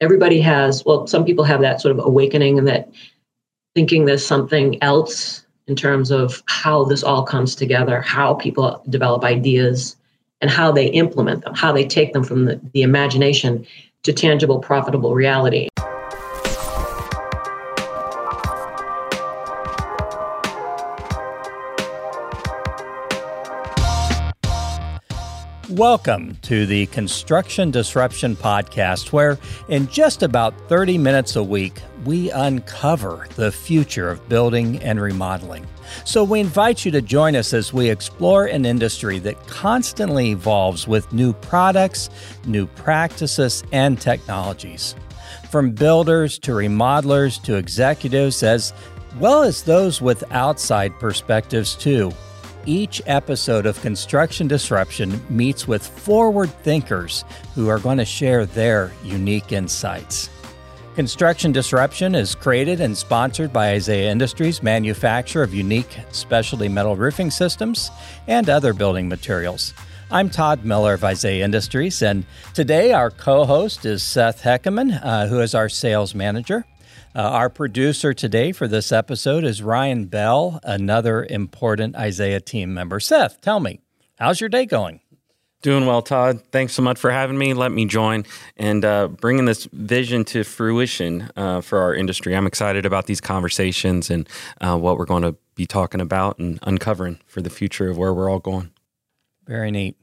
everybody has, well, some people have that sort of awakening and that thinking there's something else in terms of how this all comes together, how people develop ideas, and how they implement them, how they take them from the, the imagination to tangible, profitable reality. Welcome to the Construction Disruption Podcast, where in just about 30 minutes a week, we uncover the future of building and remodeling. So we invite you to join us as we explore an industry that constantly evolves with new products, new practices, and technologies. From builders to remodelers to executives, as well as those with outside perspectives, too. Each episode of Construction Disruption meets with forward thinkers who are going to share their unique insights. Construction Disruption is created and sponsored by Isaiah Industries, manufacturer of unique specialty metal roofing systems and other building materials. I'm Todd Miller of Isaiah Industries, and today our co host is Seth Heckeman, uh, who is our sales manager. Uh, our producer today for this episode is Ryan Bell, another important Isaiah team member. Seth, tell me, how's your day going? Doing well, Todd. Thanks so much for having me. Let me join and uh, bringing this vision to fruition uh, for our industry. I'm excited about these conversations and uh, what we're going to be talking about and uncovering for the future of where we're all going. Very neat.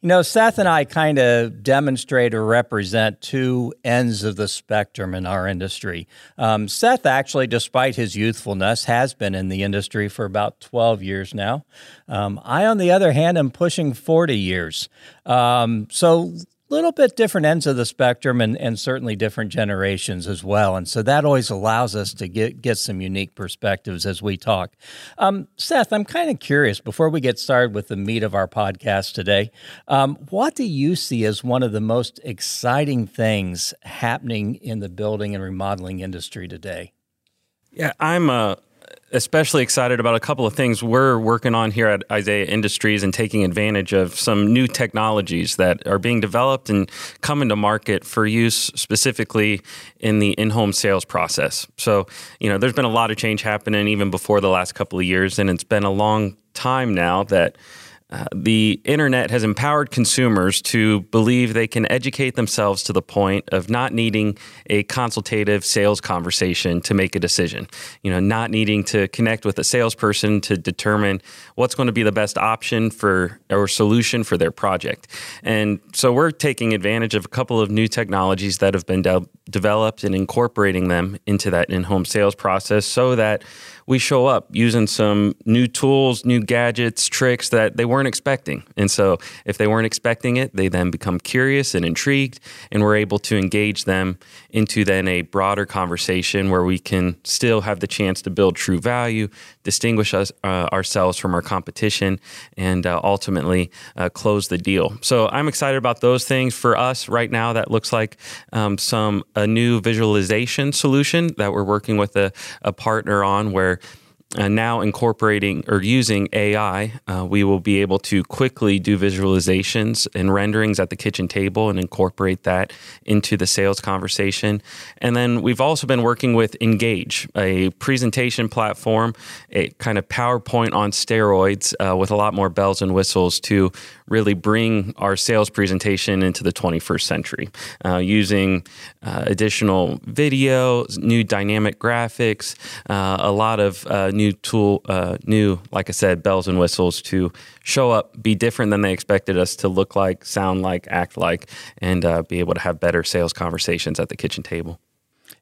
You know, Seth and I kind of demonstrate or represent two ends of the spectrum in our industry. Um, Seth, actually, despite his youthfulness, has been in the industry for about 12 years now. Um, I, on the other hand, am pushing 40 years. Um, so little bit different ends of the spectrum and, and certainly different generations as well. And so that always allows us to get, get some unique perspectives as we talk. Um, Seth, I'm kind of curious before we get started with the meat of our podcast today, um, what do you see as one of the most exciting things happening in the building and remodeling industry today? Yeah, I'm a especially excited about a couple of things we're working on here at Isaiah Industries and taking advantage of some new technologies that are being developed and coming to market for use specifically in the in-home sales process. So, you know, there's been a lot of change happening even before the last couple of years and it's been a long time now that the internet has empowered consumers to believe they can educate themselves to the point of not needing a consultative sales conversation to make a decision. You know, not needing to connect with a salesperson to determine what's going to be the best option for or solution for their project. And so we're taking advantage of a couple of new technologies that have been de- developed and incorporating them into that in-home sales process so that we show up using some new tools, new gadgets, tricks that they weren't expecting. And so if they weren't expecting it, they then become curious and intrigued, and we're able to engage them into then a broader conversation where we can still have the chance to build true value, distinguish us, uh, ourselves from our competition, and uh, ultimately uh, close the deal. So I'm excited about those things. For us right now, that looks like um, some a new visualization solution that we're working with a, a partner on where uh, now incorporating or using AI, uh, we will be able to quickly do visualizations and renderings at the kitchen table and incorporate that into the sales conversation. And then we've also been working with Engage, a presentation platform, a kind of PowerPoint on steroids uh, with a lot more bells and whistles to really bring our sales presentation into the 21st century uh, using uh, additional video, new dynamic graphics, uh, a lot of uh, new tool, uh, new, like I said, bells and whistles to show up, be different than they expected us to look like, sound like, act like, and be able to have better sales conversations at the kitchen table.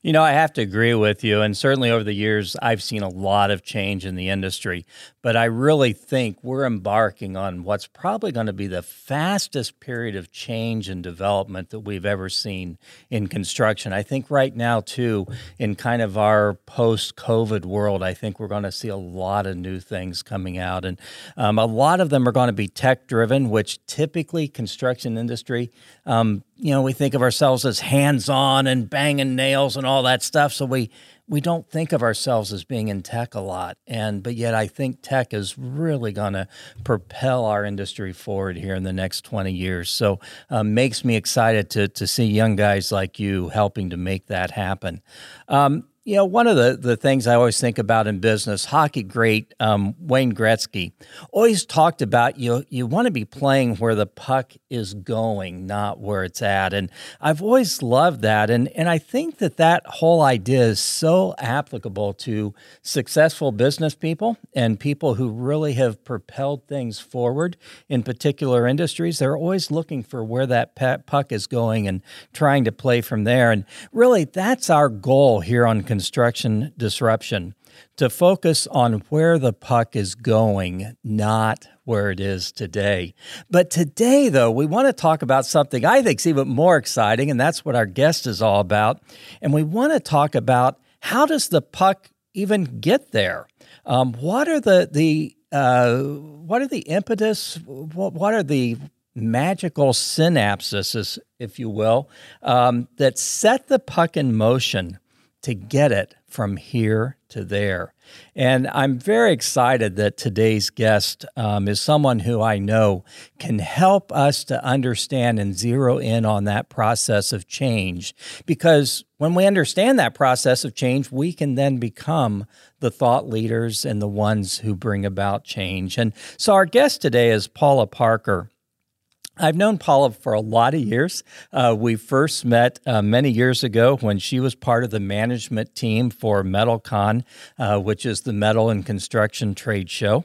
You know, I have to agree with you. And certainly over the years, I've seen a lot of change in the industry. But I really think we're embarking on what's probably going to be the fastest period of change and development that we've ever seen in construction. I think right now, too, in kind of our post COVID world, I think we're going to see a lot of new things coming out. And um, a lot of them are going to be tech driven, which typically construction industry um, you know, we think of ourselves as hands on and banging nails and all that stuff. So we, we don't think of ourselves as being in tech a lot. And but yet i think tech is really going to propel our industry forward here in the next 20 years. So um, makes me excited to, to see young guys like you helping to make that happen. Um, you know, one of the, the things I always think about in business, hockey great um, Wayne Gretzky always talked about you you want to be playing where the puck is going, not where it's at. And I've always loved that. And, and I think that that whole idea is so applicable to successful business people and people who really have propelled things forward in particular industries. They're always looking for where that puck is going and trying to play from there. And really, that's our goal here on construction disruption to focus on where the puck is going, not where it is today. But today, though, we want to talk about something I think is even more exciting, and that's what our guest is all about. And we want to talk about how does the puck even get there? Um, what are the the uh, what are the impetus? What, what are the magical synapses, if you will, um, that set the puck in motion to get it from here to there. And I'm very excited that today's guest um, is someone who I know can help us to understand and zero in on that process of change. Because when we understand that process of change, we can then become the thought leaders and the ones who bring about change. And so our guest today is Paula Parker. I've known Paula for a lot of years. Uh, we first met uh, many years ago when she was part of the management team for MetalCon, uh, which is the metal and construction trade show.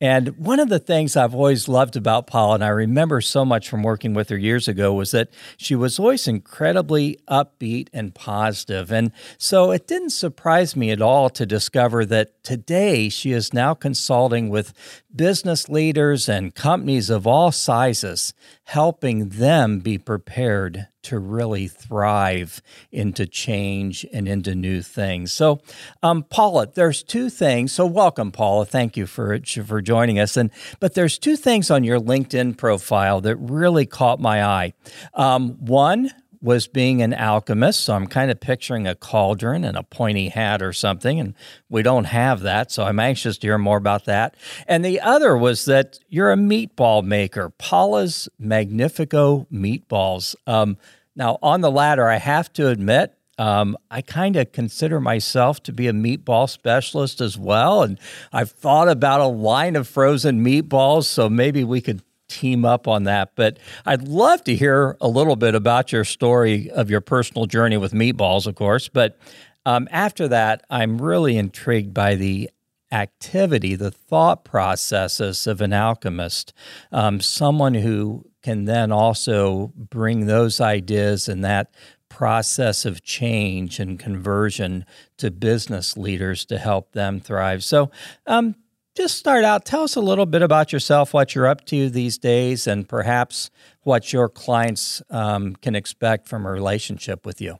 And one of the things I've always loved about Paula, and I remember so much from working with her years ago, was that she was always incredibly upbeat and positive. And so it didn't surprise me at all to discover that today she is now consulting with business leaders and companies of all sizes, helping them be prepared to really thrive into change and into new things. So, um, Paula, there's two things. So, welcome, Paula. Thank you for for joining us. And but there's two things on your LinkedIn profile that really caught my eye. Um, one was being an alchemist. So I'm kind of picturing a cauldron and a pointy hat or something. And we don't have that. So I'm anxious to hear more about that. And the other was that you're a meatball maker, Paula's Magnifico Meatballs. Um, now, on the latter, I have to admit, um, I kind of consider myself to be a meatball specialist as well. And I've thought about a line of frozen meatballs. So maybe we could team up on that. But I'd love to hear a little bit about your story of your personal journey with meatballs, of course. But um, after that, I'm really intrigued by the activity, the thought processes of an alchemist, um, someone who can then also bring those ideas and that process of change and conversion to business leaders to help them thrive. So, um, just start out. Tell us a little bit about yourself, what you're up to these days, and perhaps what your clients um, can expect from a relationship with you.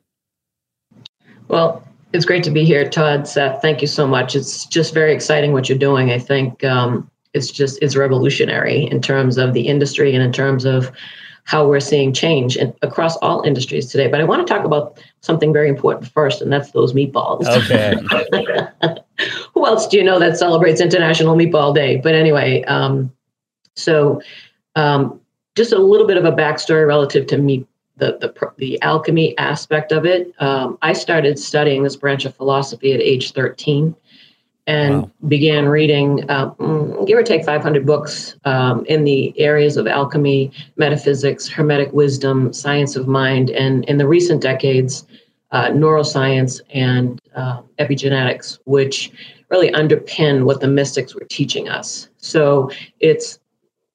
Well, it's great to be here, Todd. Seth, thank you so much. It's just very exciting what you're doing. I think um, it's just it's revolutionary in terms of the industry and in terms of how we're seeing change in, across all industries today. But I want to talk about something very important first, and that's those meatballs. Okay. Who else do you know that celebrates International Meatball Day? But anyway, um, so um, just a little bit of a backstory relative to meat, the the, the alchemy aspect of it. Um, I started studying this branch of philosophy at age 13 and wow. began reading, uh, give or take 500 books um, in the areas of alchemy, metaphysics, hermetic wisdom, science of mind, and in the recent decades, uh, neuroscience and uh, epigenetics, which really underpin what the mystics were teaching us. So it's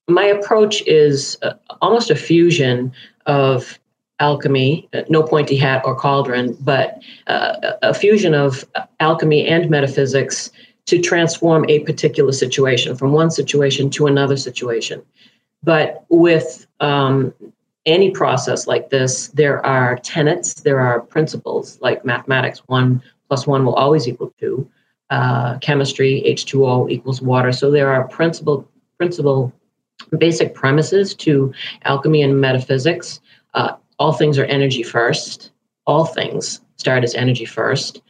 my approach is uh, almost a fusion of alchemy, uh, no pointy hat or cauldron, but uh, a fusion of alchemy and metaphysics to transform a particular situation from one situation to another situation. But with um, any process like this, there are tenets, there are principles like mathematics one plus one will always equal two, uh, chemistry, H2O equals water. So there are principle, principle basic premises to alchemy and metaphysics uh, all things are energy first. All things start as energy first.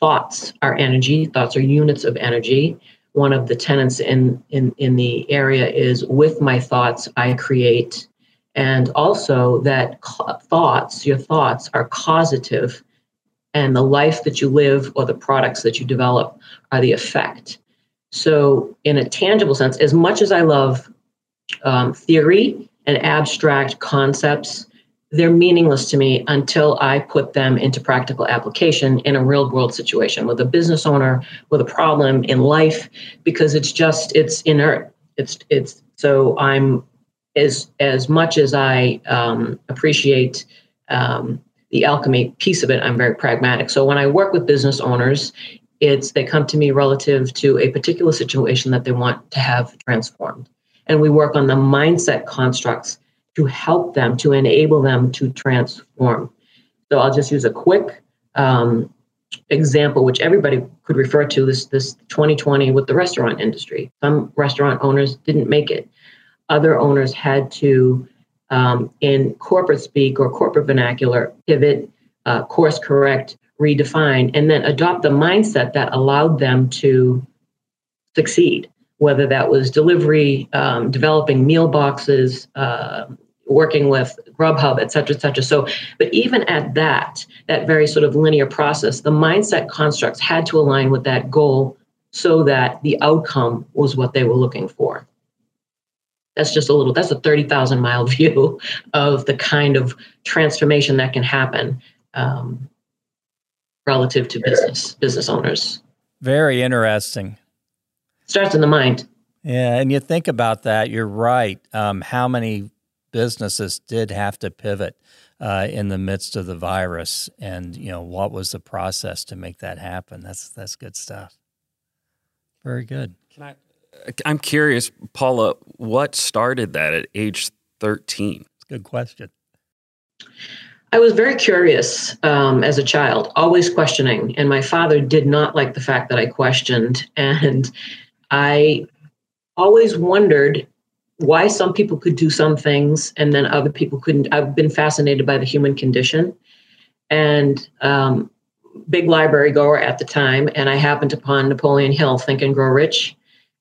Thoughts are energy. Thoughts are units of energy. One of the tenets in in in the area is with my thoughts I create, and also that thoughts, your thoughts, are causative, and the life that you live or the products that you develop are the effect. So, in a tangible sense, as much as I love um, theory and abstract concepts, they're meaningless to me until I put them into practical application in a real world situation with a business owner, with a problem in life, because it's just it's inert. It's it's so I'm as as much as I um, appreciate um, the alchemy piece of it, I'm very pragmatic. So when I work with business owners, it's they come to me relative to a particular situation that they want to have transformed. And we work on the mindset constructs to help them, to enable them to transform. So I'll just use a quick um, example, which everybody could refer to this, this 2020 with the restaurant industry. Some restaurant owners didn't make it. Other owners had to, um, in corporate speak or corporate vernacular, pivot, uh, course correct, redefine, and then adopt the mindset that allowed them to succeed, whether that was delivery, um, developing meal boxes, uh, working with Grubhub, et cetera, et cetera. So, but even at that, that very sort of linear process, the mindset constructs had to align with that goal so that the outcome was what they were looking for. That's just a little, that's a 30,000 mile view of the kind of transformation that can happen um, relative to business business owners. Very interesting. Starts in the mind. Yeah, and you think about that. You're right. Um, how many businesses did have to pivot uh, in the midst of the virus, and you know what was the process to make that happen? That's that's good stuff. Very good. Can I? I'm curious, Paula. What started that at age 13? Good question. I was very curious um, as a child, always questioning, and my father did not like the fact that I questioned. And I always wondered why some people could do some things and then other people couldn't. I've been fascinated by the human condition. And um, big library goer at the time, and I happened upon Napoleon Hill, Think and Grow Rich,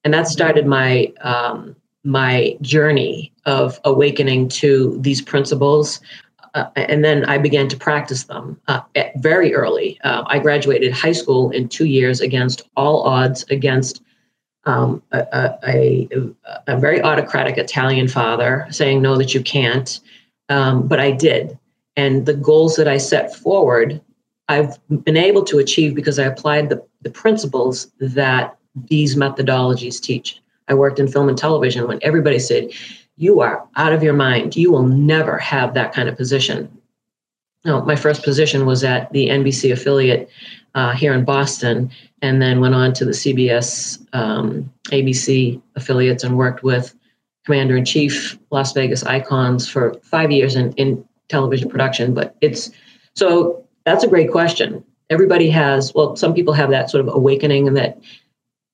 and that started my um, my journey of awakening to these principles uh, and then I began to practice them uh, very early. Uh, I graduated high school in two years against all odds, against um, a, a, a, very autocratic Italian father saying, no, that you can't. Um, but I did. And the goals that I set forward, I've been able to achieve because I applied the, the principles that these methodologies teach. I worked in film and television when everybody said, you are out of your mind. You will never have that kind of position. No, my first position was at the NBC affiliate uh, here in Boston, and then went on to the CBS, um, ABC affiliates, and worked with Commander in Chief, Las Vegas Icons for five years in, in television production. But it's so that's a great question. Everybody has, well, some people have that sort of awakening and that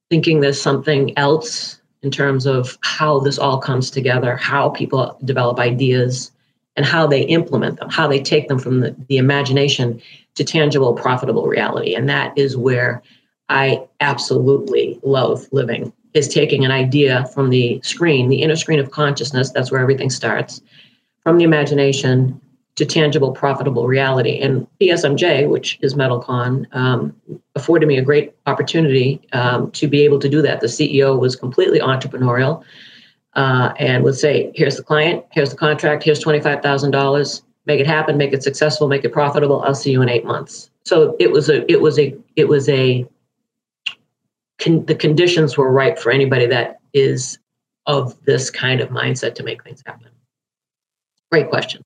thinking there's something else in terms of how this all comes together, how people develop ideas, and how they implement them, how they take them from the, the imagination to tangible, profitable reality. And that is where I absolutely love living is taking an idea from the screen, the inner screen of consciousness, that's where everything starts, from the imagination to tangible, profitable reality. And PSMJ, which is MetalCon, um, afforded me a great opportunity um, to be able to do that. The CEO was completely entrepreneurial uh, and would say, "Here's the client, here's the contract, here's twenty-five thousand dollars. Make it happen, make it successful, make it profitable. I'll see you in eight months." So it was a, it was a, it was a. Con- the conditions were right for anybody that is of this kind of mindset to make things happen. Great question.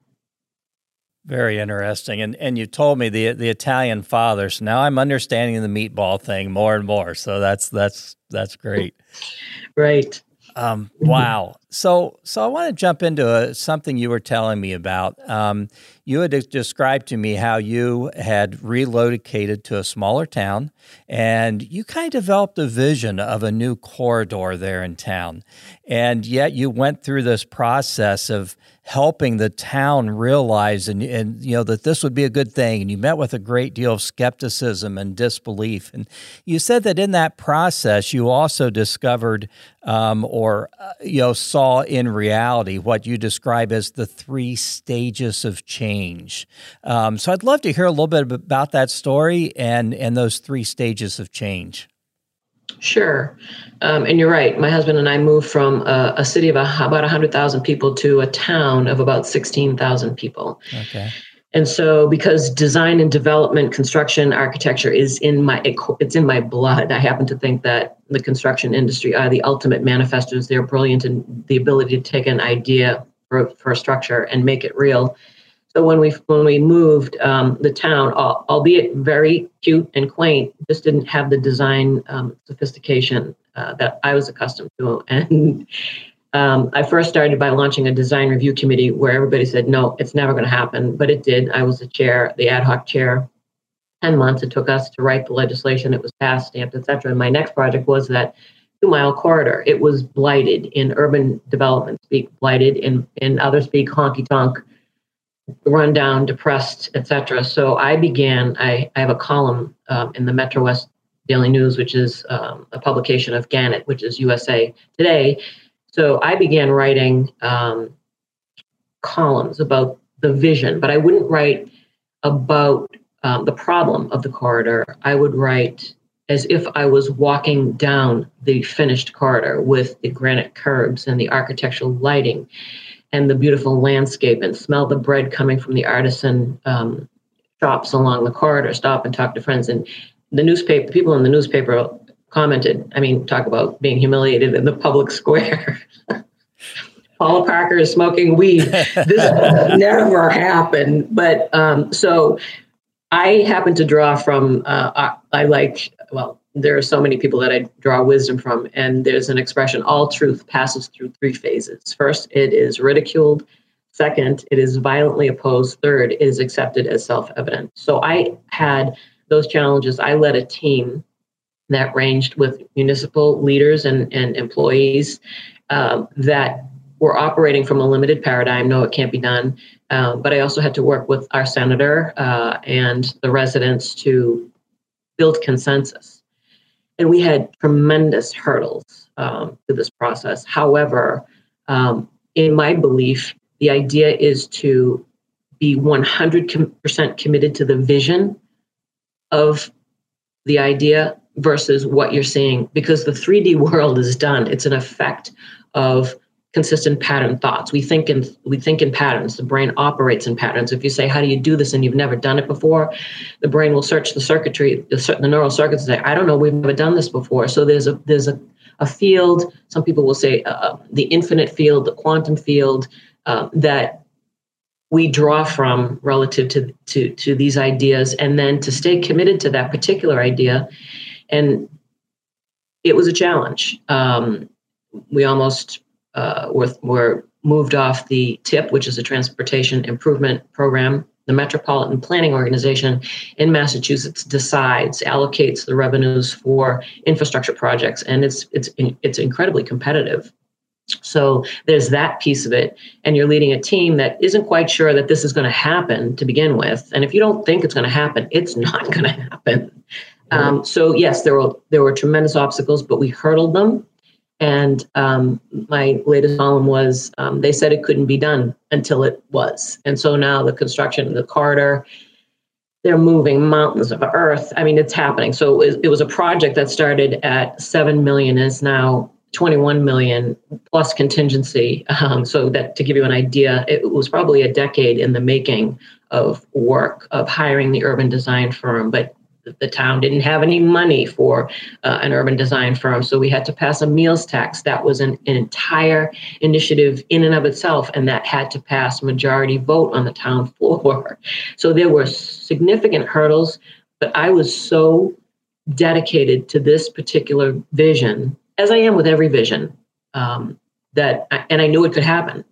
Very interesting. And and you told me the the Italian father. So now I'm understanding the meatball thing more and more. So that's that's that's great. right. Um, wow. So, so I want to jump into a, something you were telling me about. Um, you had described to me how you had relocated to a smaller town, and you kind of developed a vision of a new corridor there in town. And yet, you went through this process of helping the town realize and, and you know that this would be a good thing. And you met with a great deal of skepticism and disbelief. And you said that in that process you also discovered um, or uh, you know saw in reality what you describe as the three stages of change. Um, so i'd love to hear a little bit about that story and and those three stages of change Sure. Um, and you're right. My husband and I moved from a, a city of a, about 100,000 people to a town of about 16,000 people. Okay. And so, because design and development, construction, architecture is in my it's in my blood. I happen to think that the construction industry are the ultimate manifestors. They're brilliant in the ability to take an idea for, for a structure and make it real. So when we when we moved, um, the town, albeit very cute and quaint, just didn't have the design um, sophistication uh, that I was accustomed to. And um, I first started by launching a design review committee where everybody said, "No, it's never going to happen," but it did. I was the chair, the ad hoc chair. Ten months it took us to write the legislation. It was passed, stamped, etc. And my next project was that two mile corridor. It was blighted in urban development speak, blighted in in other speak, honky tonk run down, depressed, etc. So I began. I, I have a column um, in the Metro West Daily News, which is um, a publication of Gannett, which is USA Today. So I began writing um, columns about the vision, but I wouldn't write about um, the problem of the corridor. I would write as if I was walking down the finished corridor with the granite curbs and the architectural lighting and the beautiful landscape and smell the bread coming from the artisan um, shops along the corridor, stop and talk to friends. And the newspaper, people in the newspaper commented, I mean, talk about being humiliated in the public square. Paula Parker is smoking weed. This never happened. But um, so I happen to draw from, uh, I like, well, there are so many people that I draw wisdom from, and there's an expression all truth passes through three phases. First, it is ridiculed. Second, it is violently opposed. Third, it is accepted as self evident. So I had those challenges. I led a team that ranged with municipal leaders and, and employees um, that were operating from a limited paradigm. No, it can't be done. Um, but I also had to work with our senator uh, and the residents to build consensus and we had tremendous hurdles um, to this process. However, um, in my belief, the idea is to be 100% committed to the vision of the idea versus what you're seeing because the 3D world is done. It's an effect of consistent pattern thoughts. We think in we think in patterns. The brain operates in patterns. If you say, "How do you do this?" and you've never done it before, the brain will search the circuitry, the, the neural circuits, and say, "I don't know. We've never done this before." So there's a there's a a field. Some people will say uh, the infinite field, the quantum field uh, that we draw from relative to, to to these ideas, and then to stay committed to that particular idea. And it was a challenge. Um, we almost uh, were, were moved off the TIP, which is a transportation improvement program. The Metropolitan Planning Organization in Massachusetts decides, allocates the revenues for infrastructure projects, and it's it's it's incredibly competitive. So there's that piece of it, and you're leading a team that isn't quite sure that this is going to happen to begin with. And if you don't think it's going to happen, it's not going to happen. Um, so yes, there were there were tremendous obstacles, but we hurdled them and um, my latest column was um, they said it couldn't be done until it was. And so now the construction of the corridor, they're moving mountains of earth. I mean, it's happening. So it was, it was a project that started at 7 million is now 21 million plus contingency. Um, so that to give you an idea, it was probably a decade in the making of work of hiring the urban design firm, but the town didn't have any money for uh, an urban design firm, so we had to pass a meals tax. That was an, an, entire initiative in and of itself, and that had to pass majority vote on the town floor. So there were significant hurdles, but I was so dedicated to this particular vision, as I am with every vision, um, that, and I knew it could happen.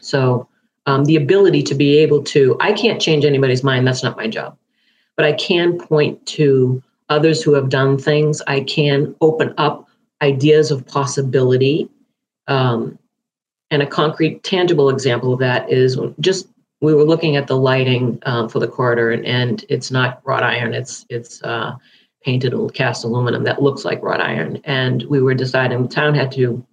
So um, the ability to be able to, I can't change anybody's mind. That's not my job. But I can point to others who have done things. I can open up ideas of possibility. Um, and a concrete, tangible example of that is just we were looking at the lighting um, for the corridor, and, and it's not wrought iron; it's it's uh, painted cast aluminum that looks like wrought iron. And we were deciding the town had to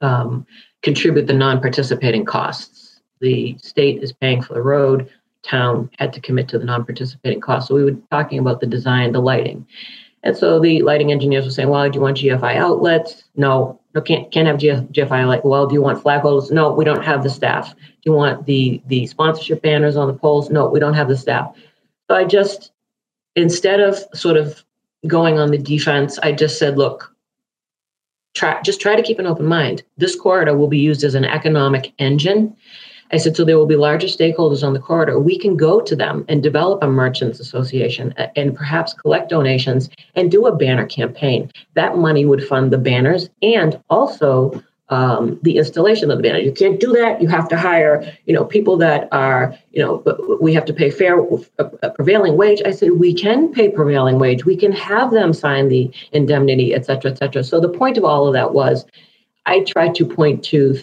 um, contribute the non-participating costs. The state is paying for the road. Town had to commit to the non-participating costs. So we were talking about the design, the lighting. And so the lighting engineers were saying, well, do you want GFI outlets? No, no, can't can't have GF, GFI like. Well, do you want flagpoles? No, we don't have the staff. Do you want the the sponsorship banners on the poles? No, we don't have the staff. So I just instead of sort of going on the defense, I just said, look, try just try to keep an open mind. This corridor will be used as an economic engine. I said, so there will be larger stakeholders on the corridor. We can go to them and develop a merchants association uh, and perhaps collect donations and do a banner campaign. That money would fund the banners and also um, the installation of the banner. You can't do that. You have to hire, you know, people that are, you know, we have to pay fair, a uh, uh, prevailing wage. I said we can pay prevailing wage. We can have them sign the indemnity, et cetera, et cetera. So the point of all of that was, I tried to point to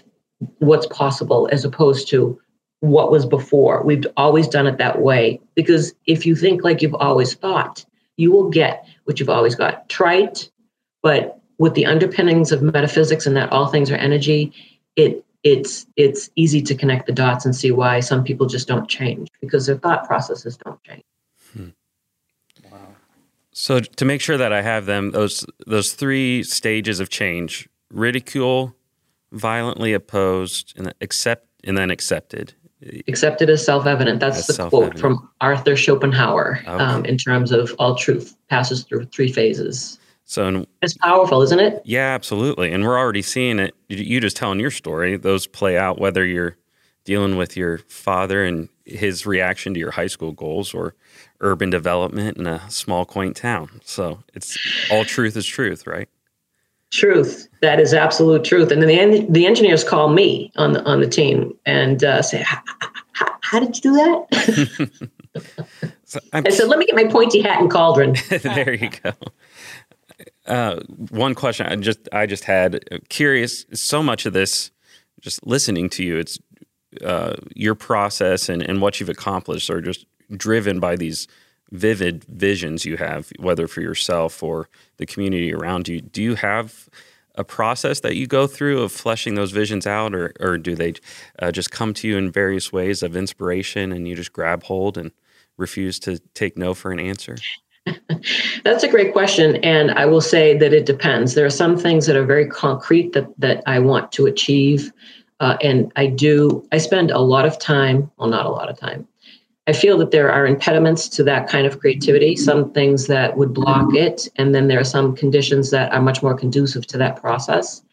what's possible as opposed to what was before. We've always done it that way because if you think like you've always thought, you will get what you've always got. Trite, but with the underpinnings of metaphysics and that all things are energy, it it's it's easy to connect the dots and see why some people just don't change because their thought processes don't change. Hmm. Wow. So to make sure that I have them, those those three stages of change: ridicule, violently opposed, and accept, and then accepted. Accepted as self-evident. That's as the self-evident. quote from Arthur Schopenhauer okay. um, in terms of all truth passes through three phases. So it's powerful, isn't it? Yeah, absolutely. And we're already seeing it. You just telling your story; those play out whether you're dealing with your father and his reaction to your high school goals or urban development in a small quaint town. So it's all truth is truth, right? Truth. That is absolute truth. And then the, the engineers call me on the on the team and uh, say, "How did you do that?" so I said, "Let me get my pointy hat and cauldron." there you go. Uh, one question I just I just had curious. So much of this, just listening to you, it's uh, your process and, and what you've accomplished are just driven by these vivid visions you have, whether for yourself or the community around you. Do you have a process that you go through of fleshing those visions out, or, or do they uh, just come to you in various ways of inspiration and you just grab hold and refuse to take no for an answer? That's a great question. And I will say that it depends. There are some things that are very concrete that, that I want to achieve. Uh, and I do, I spend a lot of time, well, not a lot of time, I feel that there are impediments to that kind of creativity, some things that would block it, and then there are some conditions that are much more conducive to that process.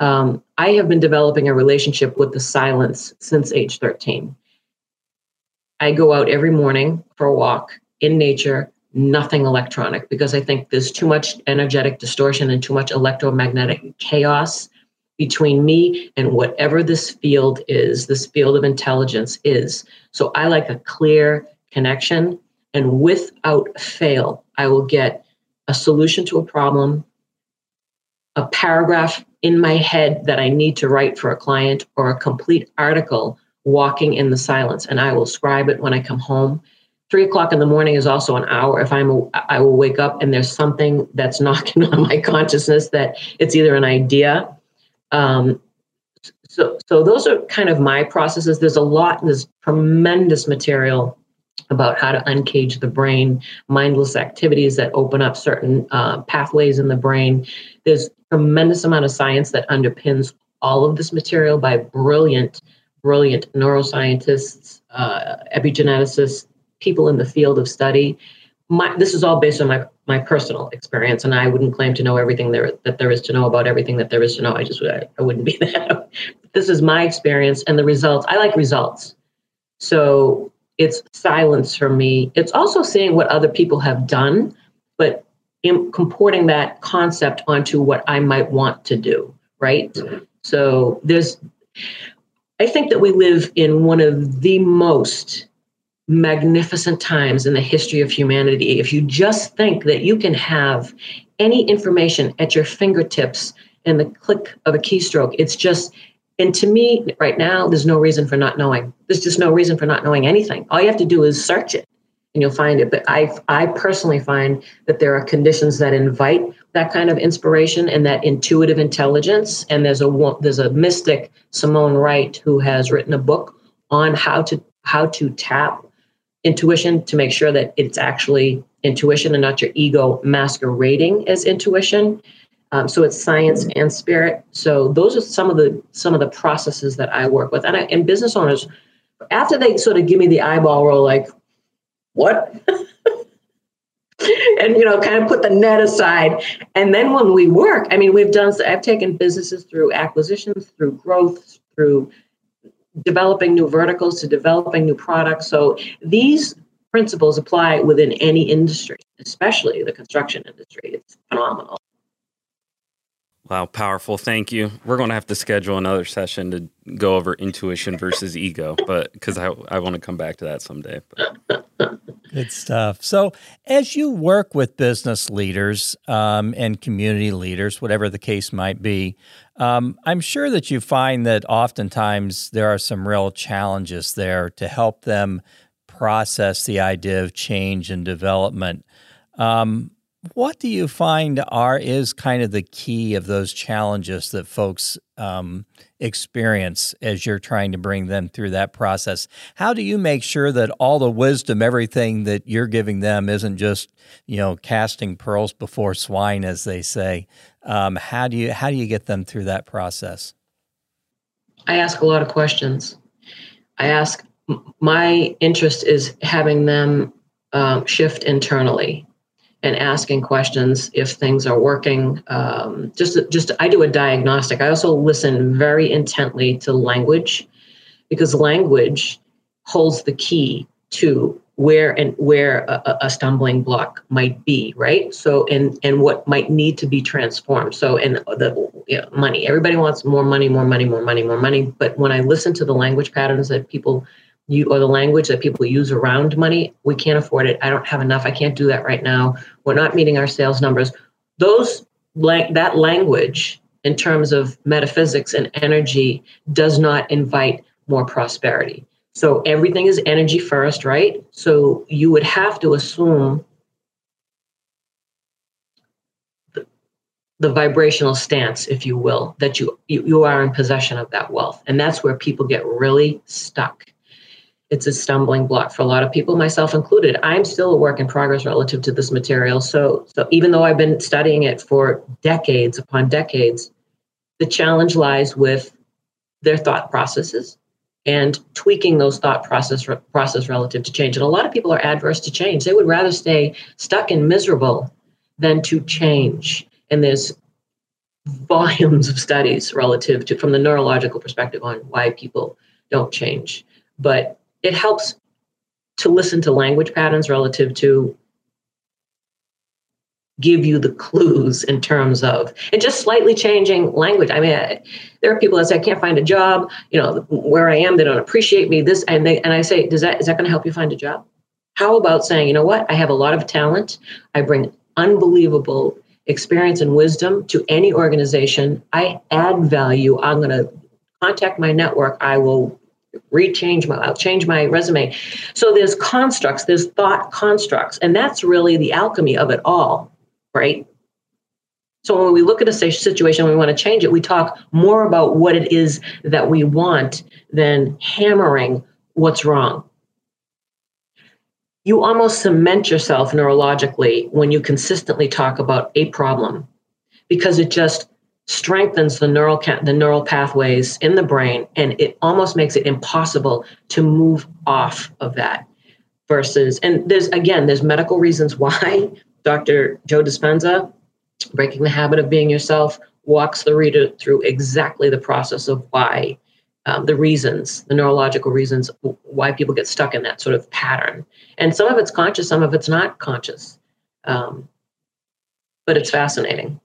Um, I have been developing a relationship with the silence since age 13. I go out every morning for a walk in nature, nothing electronic, because I think there's too much energetic distortion and too much electromagnetic chaos between me and whatever this field is, this field of intelligence is. So I like a clear connection. And without fail, I will get a solution to a problem, a paragraph in my head that I need to write for a client, or a complete article walking in the silence. And I will scribe it when I come home. Three o'clock in the morning is also an hour. If I'm, I will wake up and there's something that's knocking on my consciousness that it's either an idea um, so, so those are kind of my processes. There's a lot, there's tremendous material about how to uncage the brain, mindless activities that open up certain uh, pathways in the brain. There's tremendous amount of science that underpins all of this material by brilliant, brilliant neuroscientists, uh, epigeneticists, people in the field of study. My, this is all based on my my personal experience, and I wouldn't claim to know everything there that there is to know about everything that there is to know. I just I, I wouldn't be that. this is my experience and the results. I like results, so it's silence for me. It's also seeing what other people have done, but comporting that concept onto what I might want to do. right? So there's, I think that we live in one of the most magnificent times in the history of humanity. If you just think that you can have any information at your fingertips in the click of a keystroke, it's just, and to me, right now, there's no reason for not knowing. There's just no reason for not knowing anything. All you have to do is search it and you'll find it. But I, I personally find that there are conditions that invite that kind of inspiration and that intuitive intelligence. And there's a there's a mystic, Simone Wright, who has written a book on how to how to tap intuition to make sure that it's actually intuition and not your ego masquerading as intuition. Um, so it's science and spirit. So those are some of the some of the processes that I work with, and, I, and business owners after they sort of give me the eyeball roll, like, what? and you know kind of put the net aside and then when we work i mean we've done i've taken businesses through acquisitions through growth through developing new verticals to developing new products. So these principles apply within any industry especially the construction industry. It's phenomenal Wow, powerful. Thank you. We're going to have to schedule another session to go over intuition versus ego, but because I, I want to come back to that someday. Good stuff. So, as you work with business leaders um, and community leaders, whatever the case might be, um, I'm sure that you find that oftentimes there are some real challenges there to help them process the idea of change and development. Um, what do you find are is kind of the key of those challenges that folks um, experience as you're trying to bring them through that process? How do you make sure that all the wisdom, everything that you're giving them, isn't just you know casting pearls before swine, as they say? Um, how do you how do you get them through that process? I ask a lot of questions. I ask. My interest is having them um, shift internally and asking questions if things are working. Um, just, just I do a diagnostic. I also listen very intently to language because language holds the key to where and where a, a, stumbling block might be right so and and what might need to be transformed so and the you know, money everybody wants more money more money more money more money but when i listen to the language patterns that people you or the language that people use around money we can't afford it. I don't have enough. I can't do that right now. We're not meeting our sales numbers. Those that language in terms of metaphysics and energy does not invite more prosperity. So everything is energy first right? So you would have to assume the, the vibrational stance if you will that you, you you are in possession of that wealth. And that's where people get really stuck it's a stumbling block for a lot of people, myself included. I'm still a work in progress relative to this material. So, so even though I've been studying it for decades upon decades, the challenge lies with their thought processes and tweaking those thought process process relative to change. And a lot of people are adverse to change. They would rather stay stuck and miserable than to change. And there's volumes of studies relative to from the neurological perspective on why people don't change. But it helps to listen to language patterns relative to give you the clues in terms of and just slightly changing language. I mean I, there are people that say i can't find a job you know where i am they don't appreciate me this and they and i say does that is that going to help you find a job? How about saying you know what? I have a lot of talent. I bring unbelievable experience and wisdom to any organization. I add value. I'm going to contact my network. I will rechange my i'll change my resume. So there's constructs there's thought constructs and that's really the alchemy of it all right? So when we look at a situation we want to change it we talk more about what it is that we want than hammering what's wrong. You almost cement yourself neurologically when you consistently talk about a problem because it just strengthens the neural ca- the neural pathways in the brain and it almost makes it impossible to move off of that versus and there's again there's medical reasons why dr joe dispenza breaking the habit of being yourself walks the reader through exactly the process of why um, the reasons the neurological reasons why people get stuck in that sort of pattern. And some of it's conscious some of it's not conscious. Um, but it's fascinating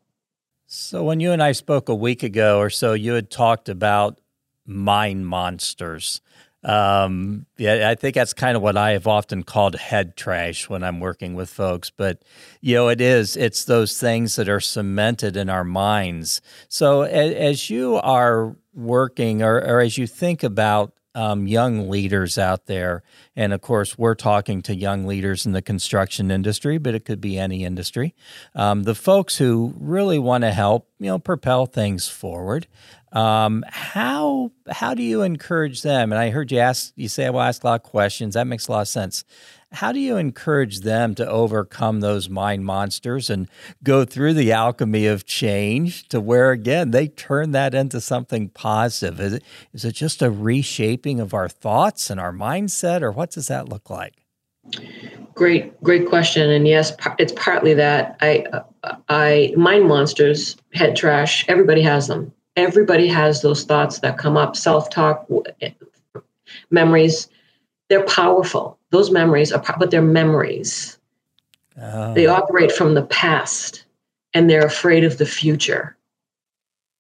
So, when you and I spoke a week ago or so, you had talked about mind monsters. Um, yeah, I think that's kind of what I have often called head trash when I'm working with folks. But, you know, it is, it's those things that are cemented in our minds. So, as, you are working or, or as you think about um, young leaders out there. And of course, we're talking to young leaders in the construction industry, but it could be any industry. Um, the folks who really want to help, you know, propel things forward. Um, how how do you encourage them? And I heard you ask, you say, "I will ask a lot of questions." That makes a lot of sense. How do you encourage them to overcome those mind monsters and go through the alchemy of change to where, again, they turn that into something positive? Is it, is it just a reshaping of our thoughts and our mindset, or what does that look like? Great, great question. And yes, it's partly that. I, I, mind monsters, head trash. Everybody has them. Everybody has those thoughts that come up, self-talk, memories. They're powerful those memories are, but they're memories. Oh. They operate from the past and they're afraid of the future.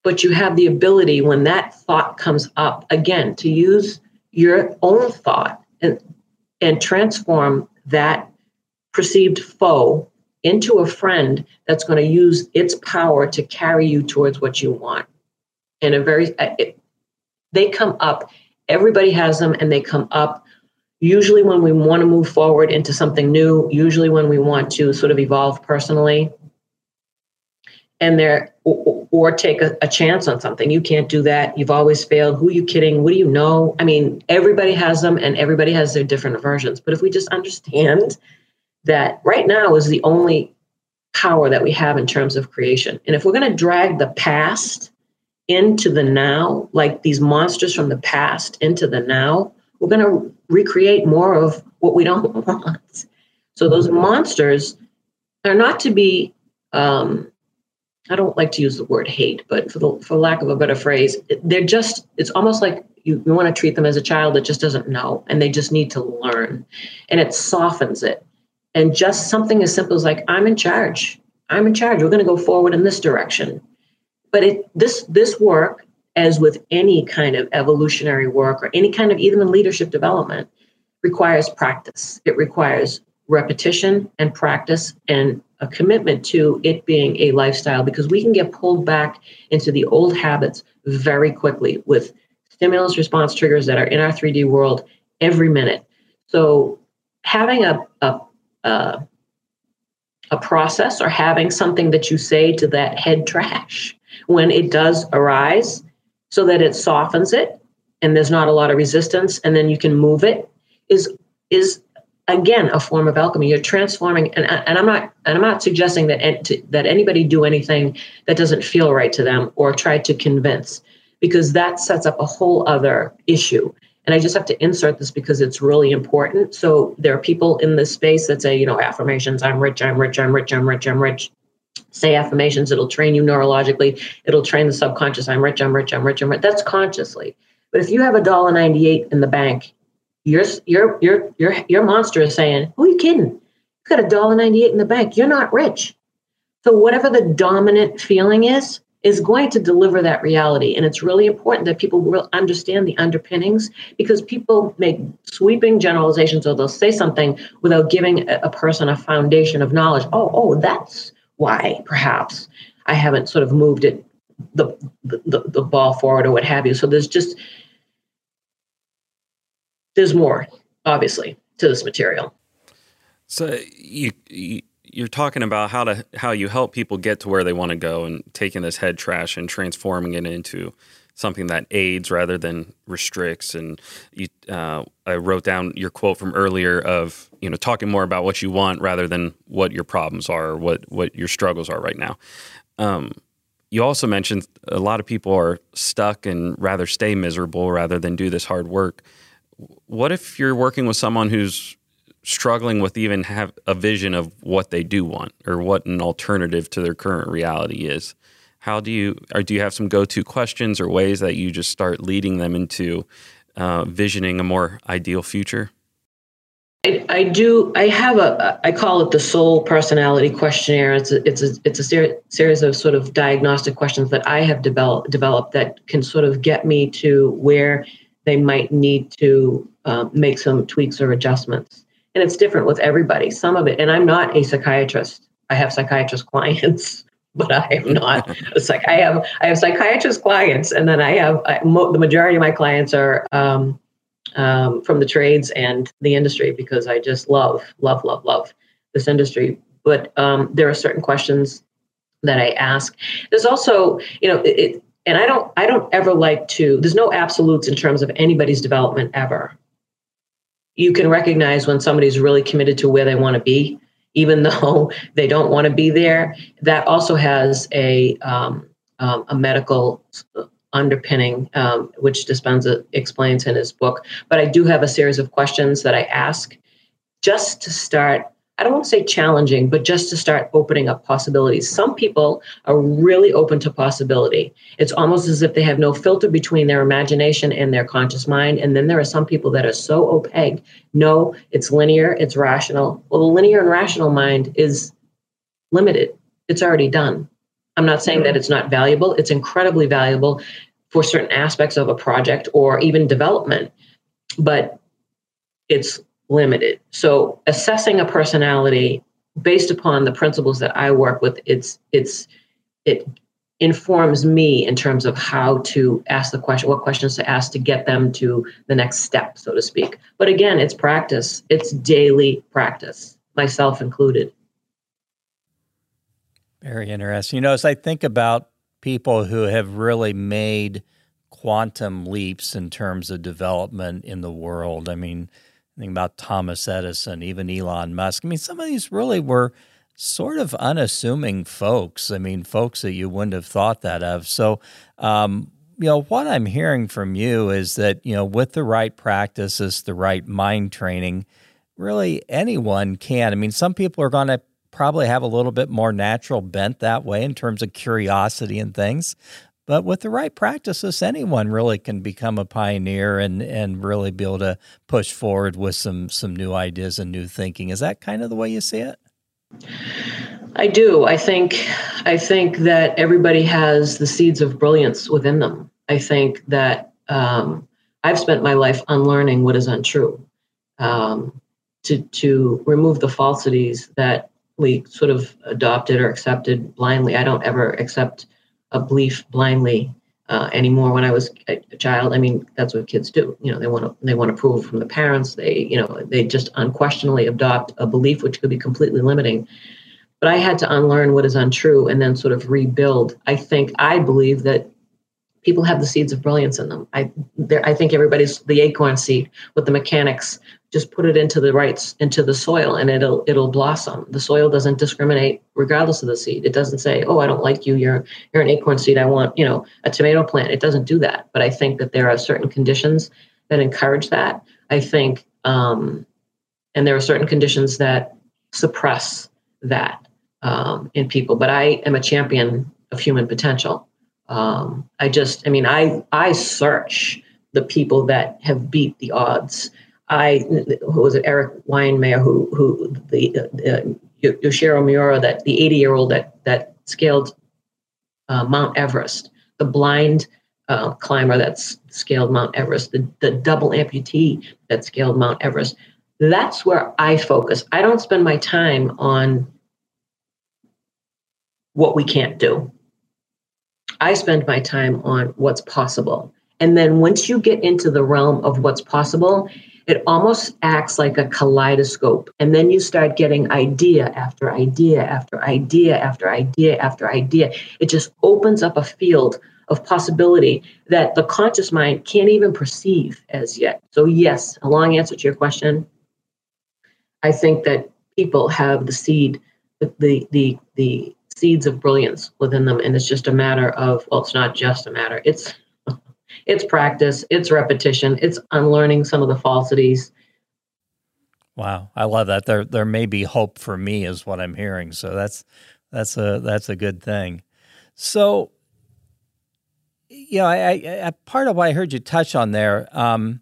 But you have the ability when that thought comes up again to use your own thought and, and transform that perceived foe into a friend that's going to use its power to carry you towards what you want. In a very, uh, it, they come up, everybody has them, and they come up usually when we want to move forward into something new, usually when we want to sort of evolve personally and there or, take a, a, chance on something. You can't do that. You've always failed. Who are you kidding? What do you know? I mean, everybody has them and everybody has their different versions. But if we just understand that right now is the only power that we have in terms of creation. And if we're going to drag the past into the now, like these monsters from the past into the now, we're going to recreate more of what we don't want. So those monsters are not to be. Um, I don't like to use the word hate, but for the, for lack of a better phrase, they're just. It's almost like you, you want to treat them as a child that just doesn't know, and they just need to learn, and it softens it. And just something as simple as like, I'm in charge. I'm in charge. We're going to go forward in this direction. But it this this work as with any kind of evolutionary work or any kind of even leadership development, requires practice. It requires repetition and practice and a commitment to it being a lifestyle because we can get pulled back into the old habits very quickly with stimulus response triggers that are in our 3D world every minute. So having a, a, a, a process or having something that you say to that head trash when it does arise so that it softens it and there's not a lot of resistance and then you can move it is is again a form of alchemy. You're transforming and, and i'm not and i'm not suggesting that that anybody do anything that doesn't feel right to them or try to convince because that sets up a whole other issue. And i just have to insert this because it's really important. So there are people in this space that say you know affirmations i'm rich i'm rich i'm rich i'm rich i'm rich say affirmations it'll train you neurologically it'll train the subconscious i'm rich i'm rich i'm rich i'm rich. That's consciously. But if you have a dollar 98 in the bank your your your your your monster is saying who are you kidding? You got a dollar 98 in the bank. You're not rich. So whatever the dominant feeling is is going to deliver that reality. And it's really important that people will understand the underpinnings because people make sweeping generalizations or they'll say something without giving a person a foundation of knowledge. Oh oh that's why perhaps I haven't sort of moved it the, the the ball forward or what have you. So there's just there's more obviously to this material. So you, you you're talking about how to how you help people get to where they want to go and taking this head trash and transforming it into something that aids rather than restricts. And you, uh, I wrote down your quote from earlier of you know talking more about what you want rather than what your problems are or what what your struggles are right now. Um, you also mentioned a lot of people are stuck and rather stay miserable rather than do this hard work. What if you're working with someone who's struggling with even have a vision of what they do want or what an alternative to their current reality is? How do you or do you have some go-to questions or ways that you just start leading them into uh, visioning a more ideal future I, I, do. I have a. I call it the soul personality questionnaire. It's a. It's a. It's a ser- series of sort of diagnostic questions that I have developed developed that can sort of get me to where they might need to um, make some tweaks or adjustments. And it's different with everybody. Some of it, and I'm not a psychiatrist. I have psychiatrist clients, but I am not a psych. I have I have psychiatrist clients, and then I have I, mo- the majority of my clients are. Um, um, from the trades and the industry because I just love, love, love, love this industry. But um, there are certain questions that I ask. There's also, you know, it, and I don't, I don't ever like to. There's no absolutes in terms of anybody's development ever. You can recognize when somebody's really committed to where they want to be, even though they don't want to be there. That also has a um, um, a medical underpinning, um, which Dispenza explains in his book. But I do have a series of questions that I ask just to start. I don't want to say challenging, but just to start opening up possibilities. Some people are really open to possibility. It's almost as if they have no filter between their imagination and their conscious mind. And then there are some people that are so opaque. No, it's linear, it's rational. Well, the linear and rational mind is limited, it's already done. I'm not saying that it's not valuable. It's incredibly valuable for certain aspects of a project or even development, but it's limited. So assessing a personality based upon the principles that I work with, it's it's it informs me in terms of how to ask the question, what questions to ask to get them to the next step, so to speak. But again, it's practice. It's daily practice, myself included. Very interesting. You know, as I think about people who have really made quantum leaps in terms of development in the world, I mean, think about Thomas Edison, even Elon Musk. I mean, some of these really were sort of unassuming folks. I mean, folks that you wouldn't have thought that of. So, um, you know, what I'm hearing from you is that, you know, with the right practices, the right mind training, really anyone can. I mean, some people are going to probably have a little bit more natural bent that way in terms of curiosity and things. But with the right practices, anyone really can become a pioneer and, and really be able to push forward with some some new ideas and new thinking. Is that kind of the way you see it? I do. I think I think that everybody has the seeds of brilliance within them. I think that um, I've spent my life unlearning what is untrue, um, to to remove the falsities that we sort of adopted or accepted blindly. I don't ever accept a belief blindly uh, anymore. When I was a child, I mean, that's what kids do. You know, they want to they want approval from the parents. They you know they just unquestionably adopt a belief which could be completely limiting. But I had to unlearn what is untrue and then sort of rebuild. I think I believe that people have the seeds of brilliance in them. I I think everybody's the acorn seed with the mechanics. Just put it into the right into the soil and it'll it'll blossom. The soil doesn't discriminate regardless of the seed. It doesn't say oh i don't like you. You're you're an acorn seed. I want you know a tomato plant. It doesn't do that. But i think that there are certain conditions that encourage that. I think um, and there are certain conditions that suppress that um, in people. But i am a champion of human potential um, i just i mean i i search the people that have beat the odds I who was it Erik Weihenmayer who who the uh, Yuichiro Miura that the 80 year old that that scaled uh, Mount Everest, the blind uh, climber that's scaled Mount Everest, the, the double amputee that scaled Mount Everest. That's where I focus. I don't spend my time on what we can't do. I spend my time on what's possible. And then once you get into the realm of what's possible, it almost acts like a kaleidoscope. And then you start getting idea after idea after idea after idea after idea. It just opens up a field of possibility that the conscious mind can't even perceive as yet. So, yes, a long answer to your question. I think that people have the seed, the, the, the, the seeds of brilliance within them. And it's just a matter of, well, it's not just a matter, it's it's practice, it's repetition, it's unlearning some of the falsities. Wow, I love that. There there may be hope for me is what I'm hearing. So that's that's a that's a good thing. So you know, I, I part of what I heard you touch on there, um,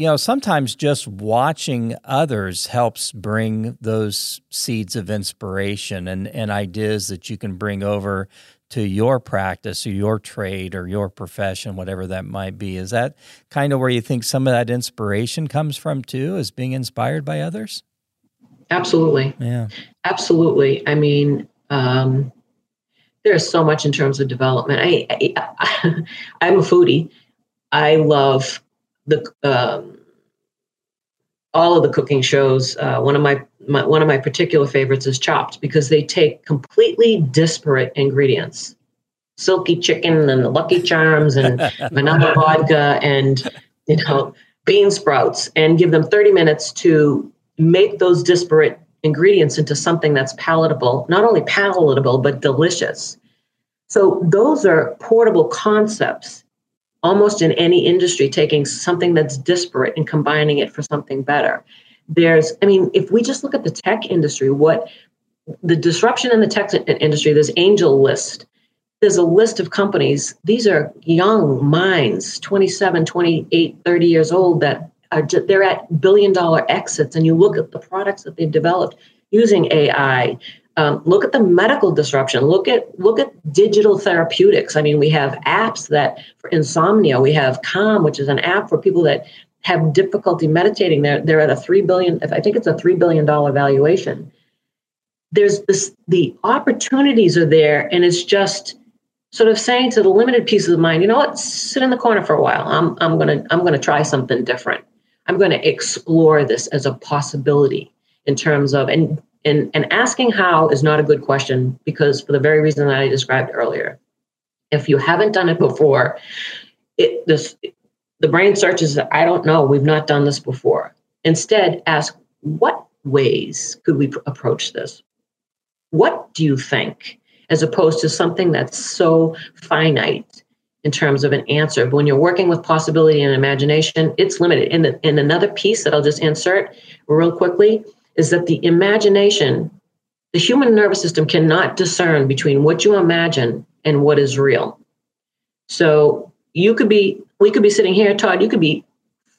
you know, sometimes just watching others helps bring those seeds of inspiration and, and ideas that you can bring over to your practice or your trade or your profession, whatever that might be. Is that kind of where you think some of that inspiration comes from too, is being inspired by others? Absolutely. Yeah. Absolutely. I mean, um, there's so much in terms of development. I, I, I am a foodie. I love the um, all of the cooking shows. Uh, one of my, my one of my particular favorites is Chopped because they take completely disparate ingredients, silky chicken and the Lucky Charms and vanilla vodka and you know bean sprouts, and give them 30 minutes to make those disparate ingredients into something that's palatable, not only palatable but delicious. So those are portable concepts almost in any industry taking something that's disparate and combining it for something better. There's, I mean, if we just look at the tech industry, what the disruption in the tech industry, there's AngelList. There's a list of companies. These are young minds, 27, 28, 30 years old that are just, they're at billion dollar exits and you look at the products that they've developed using AI, um, look at the medical disruption. Look at look at digital therapeutics. I mean, we have apps that for insomnia. We have Calm, which is an app for people that have difficulty meditating. They're they're at a three billion. I think it's a three billion dollar valuation. There's this. The opportunities are there, and it's just sort of saying to the limited pieces of the mind, you know what, sit in the corner for a while. I'm I'm gonna I'm gonna try something different. I'm to explore this as a possibility in terms of and and, and asking how is not a good question because for the very reason that I described earlier. If you haven't done it before, it this the brain searches, I don't know, we've not done this before. Instead, ask what ways could we approach this? What do you think? As opposed to something that's so finite in terms of an answer. But when you're working with possibility and imagination, it's limited. And, the, and another piece that I'll just insert real quickly is that the imagination, the human nervous system cannot discern between what you imagine and what is real. So you could be, we could be sitting here, Todd, you could be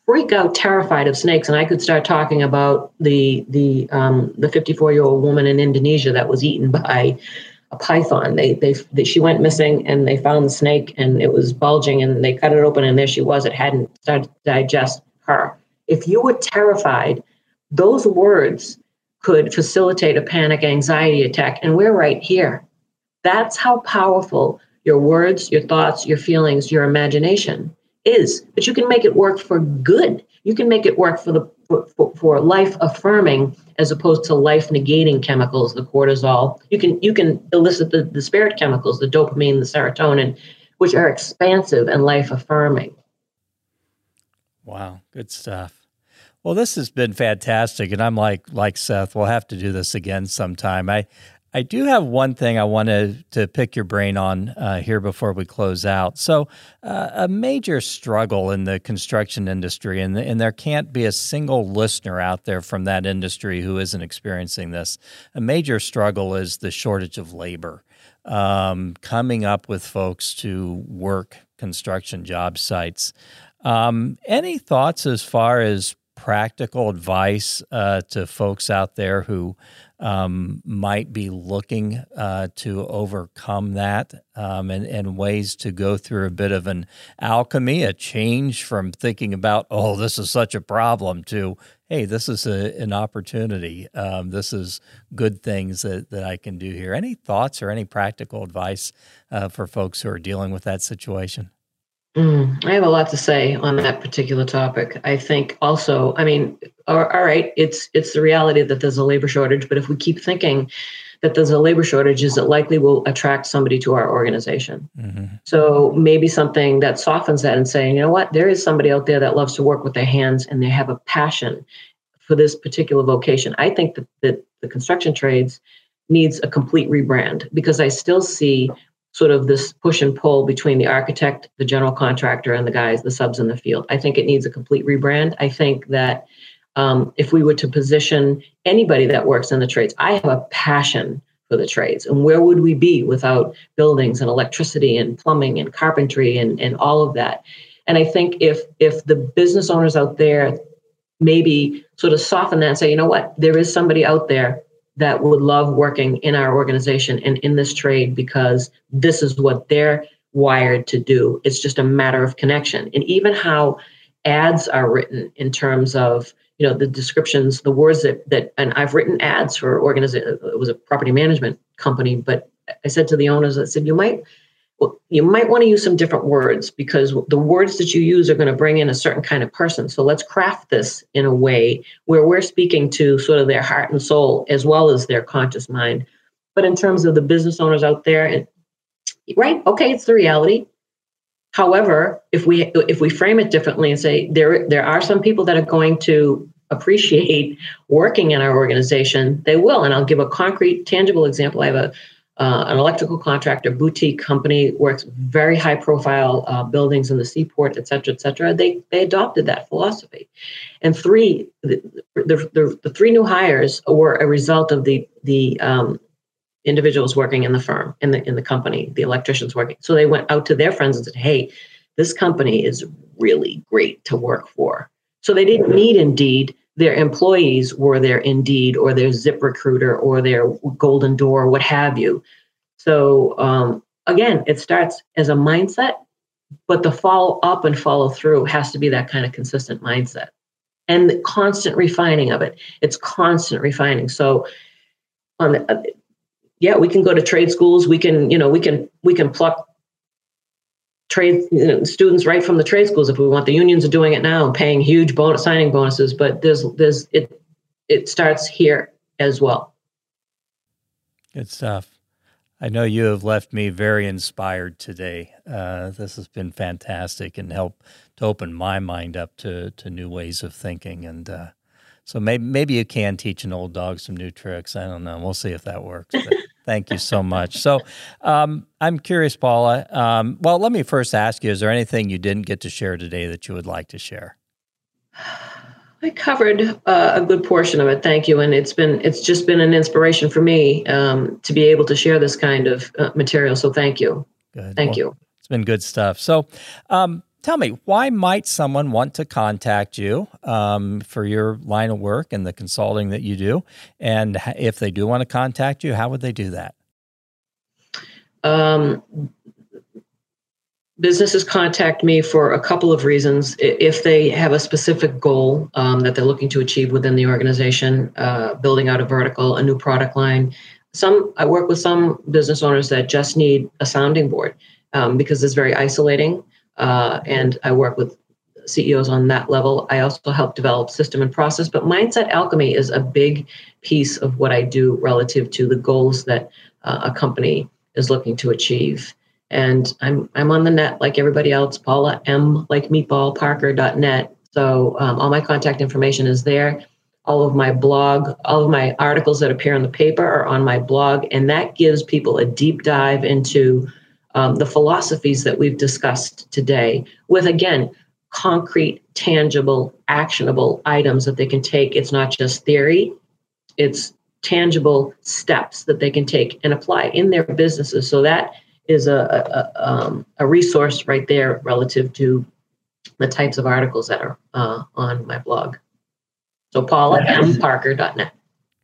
freak out terrified of snakes. And i could start talking about the the um, the 54 year old woman in indonesia that was eaten by a python. They, they they she went missing and they found the snake and it was bulging and they cut it open and there she was. It hadn't started to digest her. If you were terrified those words could facilitate a panic anxiety attack. And we're right here. That's how powerful your words, your thoughts, your feelings, your imagination is. But you can make it work for good. You can make it work for the for, for life affirming as opposed to life negating chemicals, the cortisol. You can you can elicit the, the spirit chemicals, the dopamine, the serotonin, which are expansive and life affirming. Wow, good stuff. Well, this has been fantastic, and I'm like like Seth. We'll have to do this again sometime. I I do have one thing I wanted to pick your brain on uh, here before we close out. So, uh, a major struggle in the construction industry, and, and there can't be a single listener out there from that industry who isn't experiencing this. A major struggle is the shortage of labor. Um, coming up with folks to work construction job sites. Um, any thoughts as far as practical advice uh, to folks out there who um, might be looking uh, to overcome that um, and, and, ways to go through a bit of an alchemy, a change from thinking about, oh, this is such a problem to, hey, this is a, an opportunity. Um, this is good things that, that I can do here. Any thoughts or any practical advice uh, for folks who are dealing with that situation? Mm, I have a lot to say on that particular topic. I think also, I mean, all right, it's it's the reality that there's a labor shortage, but if we keep thinking that there's a labor shortage, is it likely will attract somebody to our organization? Mm-hmm. So maybe something that softens that and saying, you know what, there is somebody out there that loves to work with their hands and they have a passion for this particular vocation. I think that, that the construction trades needs a complete rebrand because I still see sort of this push and pull between the architect, the general contractor, and the guys, the subs in the field. I think it needs a complete rebrand. I think that um, if we were to position anybody that works in the trades, I have a passion for the trades. And where would we be without buildings and electricity and plumbing and carpentry and, and all of that? And I think if if the business owners out there maybe sort of soften that and say, you know what, there is somebody out there that would love working in our organization and in this trade because this is what they're wired to do. It's just a matter of connection. And even how ads are written in terms of you know the descriptions the words that that and i've written ads for organization it was a property management company but i said to the owners i said you might you might want to use some different words because the words that you use are going to bring in a certain kind of person. So let's craft this in a way where we're speaking to sort of their heart and soul as well as their conscious mind. But in terms of the business owners out there, right, okay, it's the reality. However, if we if we frame it differently and say there there are some people that are going to appreciate working in our organization, they will. And I'll give a concrete, tangible example. I have a uh, an electrical contractor, boutique company, works very high profile uh, buildings in the seaport, et cetera, et cetera. They, they adopted that philosophy. And three, the, the, the, the three new hires were a result of the, the um, individuals working in the firm, in the, in the company, the electricians working. So they went out to their friends and said, hey, this company is really great to work for. So they didn't need Indeed their employees were their Indeed or their ZipRecruiter or their Golden Door, what have you. So um, again, it starts as a mindset, but the follow up and follow through has to be that kind of consistent mindset and the constant refining of it. It's constant refining. So on the, uh, yeah, we can go to trade schools. We can, you know, we can we can pluck trade you know, students right from the trade schools if we want. The unions are doing it now, paying huge bonus signing bonuses, but there's there's it it starts here as well. Good stuff. I know you have left me very inspired today. Uh, this has been fantastic and helped to open my mind up to to new ways of thinking. And uh, so maybe maybe you can teach an old dog some new tricks. I don't know. We'll see if that works. Thank you so much. So, um, I'm curious, Paula. Um, well, let me first ask you: Is there anything you didn't get to share today that you would like to share? I covered uh, a good portion of it. Thank you, and it's been it's just been an inspiration for me um, to be able to share this kind of uh, material. So, thank you. Good. Thank well, you. It's been good stuff. So, um, tell me, why might someone want to contact you um, for your line of work and the consulting that you do? And if they do want to contact you, how would they do that? Um, businesses contact me for a couple of reasons. If they have a specific goal um, that they're looking to achieve within the organization, uh, building out a vertical, a new product line. Some I work with some business owners that just need a sounding board um, because it's very isolating uh, and I work with CEOs on that level. I also help develop system and process, but mindset alchemy is a big piece of what I do relative to the goals that uh, a company is looking to achieve. And I'm I'm on the net like everybody else. Paula M like meatball Parker.net. So um, all my contact information is there. All of my blog, all of my articles that appear in the paper are on my blog, and that gives people a deep dive into um, the philosophies that we've discussed today with, again, concrete, tangible, actionable items that they can take. It's not just theory, it's tangible steps that they can take and apply in their businesses. So that is a, a, um, a resource right there relative to the types of articles that are uh, on my blog. So paula m parker.net.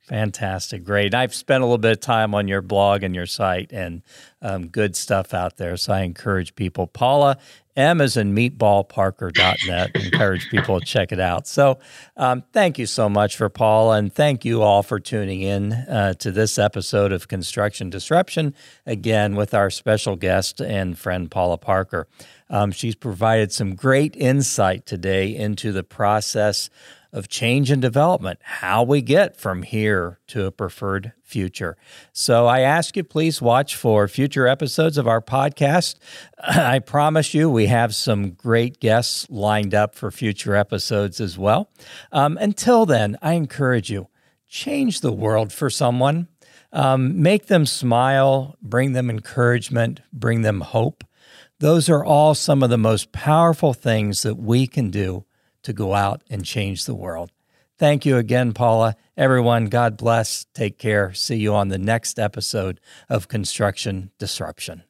Fantastic. Great. I've spent a little bit of time on your blog and your site and um, good stuff out there. So I encourage people. Paula, M is in meatballparker.net. encourage people to check it out. So um, thank you so much for Paula. And thank you all for tuning in uh, to this episode of Construction Disruption, again, with our special guest and friend, Paula Parker. Um, she's provided some great insight today into the process of change and development, how we get from here to a preferred future. So I ask you, please watch for future episodes of our podcast. I promise you, we have some great guests lined up for future episodes as well. Um, until then, I encourage you, change the world for someone. Um, make them smile, bring them encouragement, bring them hope. Those are all some of the most powerful things that we can do to go out and change the world. Thank you again, Paula. Everyone, God bless. Take care. See you on the next episode of Construction Disruption.